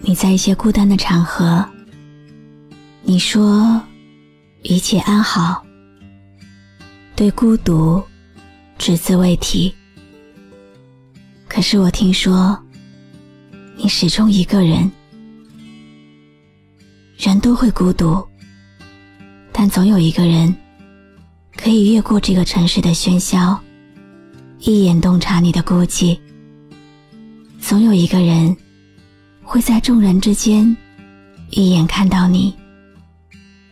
你在一些孤单的场合，你说一切安好，对孤独只字未提。可是我听说，你始终一个人。人都会孤独，但总有一个人可以越过这个城市的喧嚣，一眼洞察你的孤寂。总有一个人会在众人之间一眼看到你，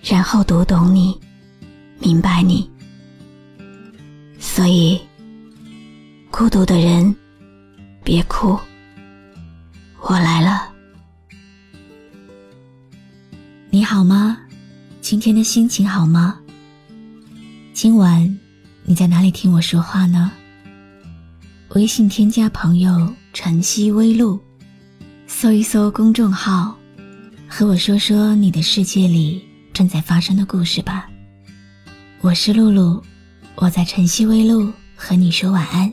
然后读懂你，明白你。所以，孤独的人别哭，我来了。你好吗？今天的心情好吗？今晚你在哪里听我说话呢？微信添加朋友。晨曦微露，搜一搜公众号，和我说说你的世界里正在发生的故事吧。我是露露，我在晨曦微露和你说晚安。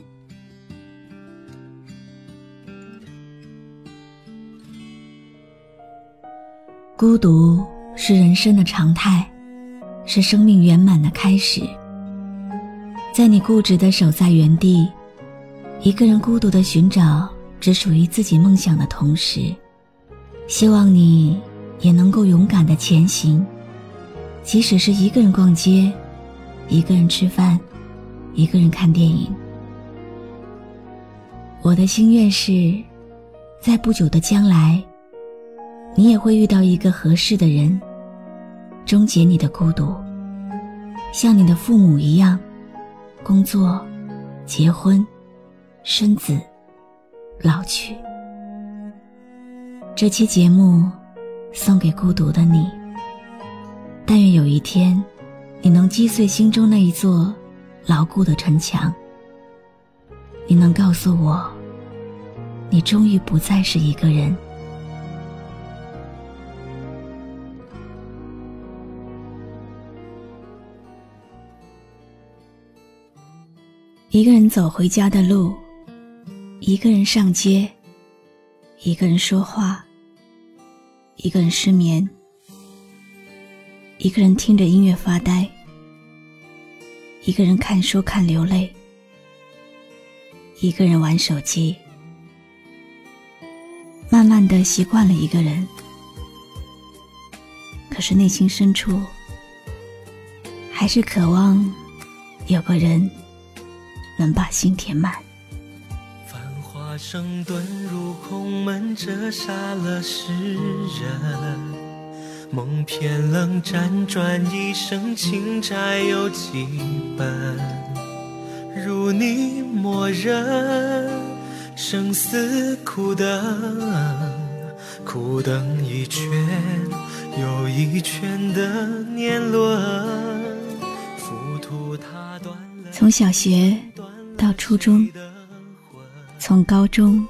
孤独是人生的常态，是生命圆满的开始。在你固执的守在原地，一个人孤独的寻找。只属于自己梦想的同时，希望你也能够勇敢的前行，即使是一个人逛街，一个人吃饭，一个人看电影。我的心愿是，在不久的将来，你也会遇到一个合适的人，终结你的孤独，像你的父母一样，工作、结婚、生子。老去。这期节目送给孤独的你。但愿有一天，你能击碎心中那一座牢固的城墙。你能告诉我，你终于不再是一个人。一个人走回家的路。一个人上街，一个人说话，一个人失眠，一个人听着音乐发呆，一个人看书看流泪，一个人玩手机，慢慢的习惯了一个人，可是内心深处还是渴望有个人能把心填满。声遁入空门，折煞了世人。梦偏冷，辗转一生，情债有几本？如你默认，生死苦等，苦等一圈又一圈的年轮。浮屠踏断了，从小学到初中。从高中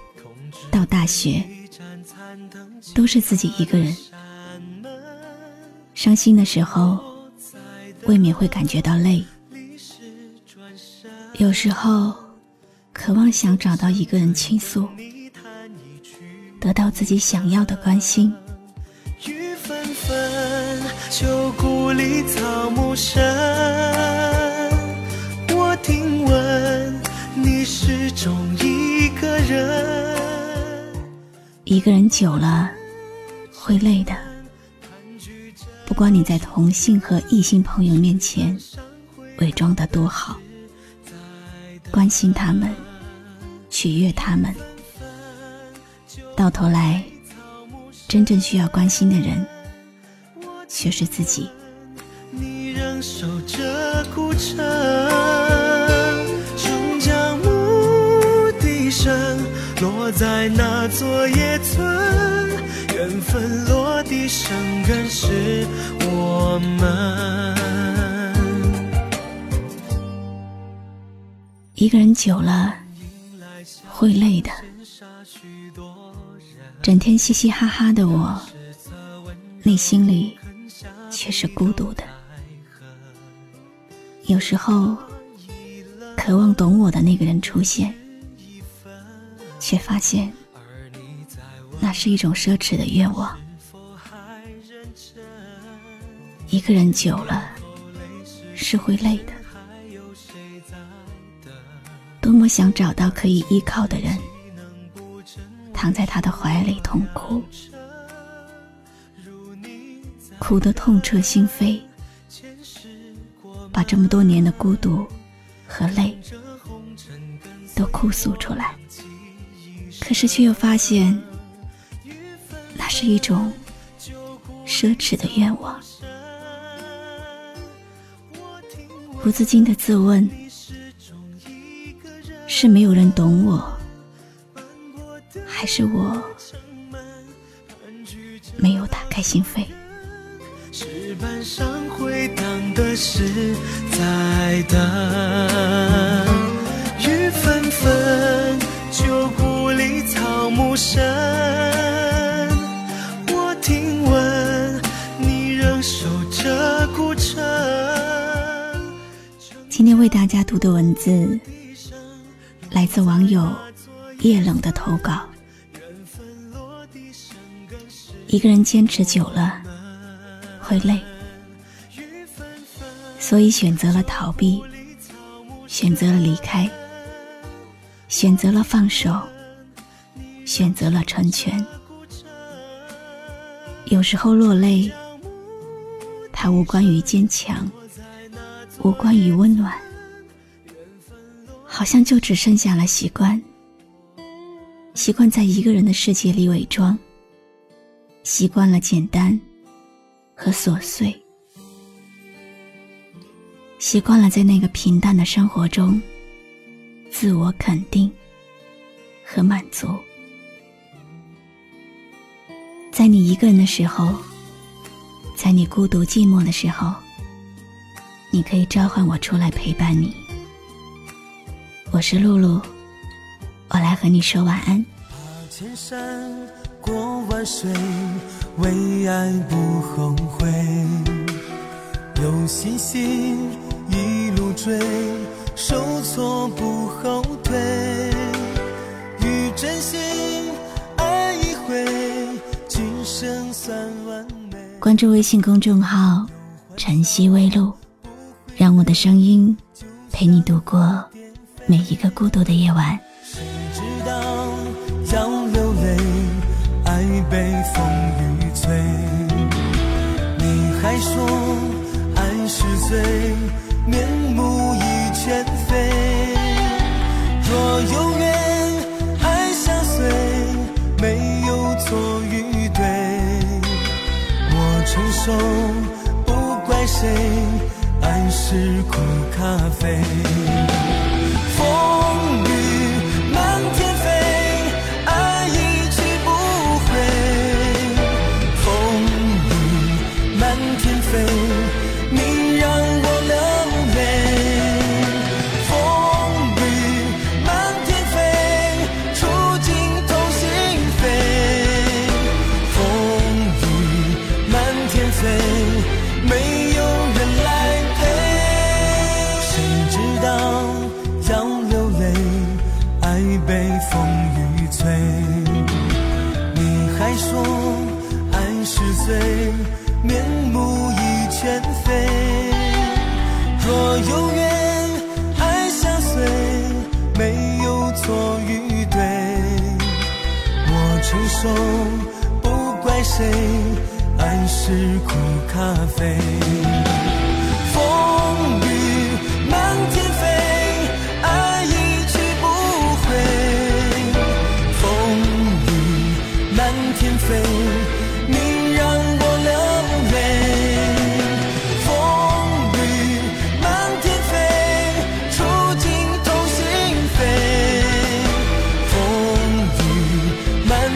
到大学，都是自己一个人。伤心的时候，未免会感觉到累。有时候，渴望想找到一个人倾诉，得到自己想要的关心。雨纷纷，旧故里草木深。我听闻，你始终。一个人久了会累的。不管你在同性和异性朋友面前伪装的多好，关心他们，取悦他们，到头来，真正需要关心的人却是自己。你仍守着孤城。我在那座野村，缘分落地生根是我们。一个人久了会累的，整天嘻嘻哈哈的我，内心里却是孤独的。有时候，渴望懂我的那个人出现。却发现，那是一种奢侈的愿望。一个人久了是会累的。多么想找到可以依靠的人，躺在他的怀里痛哭，哭得痛彻心扉，把这么多年的孤独和累都哭诉出来。可是，却又发现，那是一种奢侈的愿望。胡子金的自问：是没有人懂我，还是我没有打开心扉？石板上回荡的是在等声，我听闻你仍守着古城。今天为大家读的文字，来自网友夜冷的投稿。一个人坚持久了会累，所以选择了逃避，选择了离开，选择了放手。选择了成全，有时候落泪，它无关于坚强，无关于温暖，好像就只剩下了习惯。习惯在一个人的世界里伪装，习惯了简单和琐碎，习惯了在那个平淡的生活中，自我肯定和满足。在你一个人的时候，在你孤独寂寞的时候，你可以召唤我出来陪伴你。我是露露，我来和你说晚安。爬千山过万水，为爱不后悔，有信心一路追，受挫不后退，关注微信公众号“晨曦微露”，让我的声音陪你度过每一个孤独的夜晚。谁知道要流泪，爱被风爱是苦咖啡。十岁面目已全非。若有缘爱相随没有错与对。我承受不怪谁爱是苦咖啡。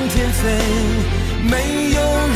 天飞，没有。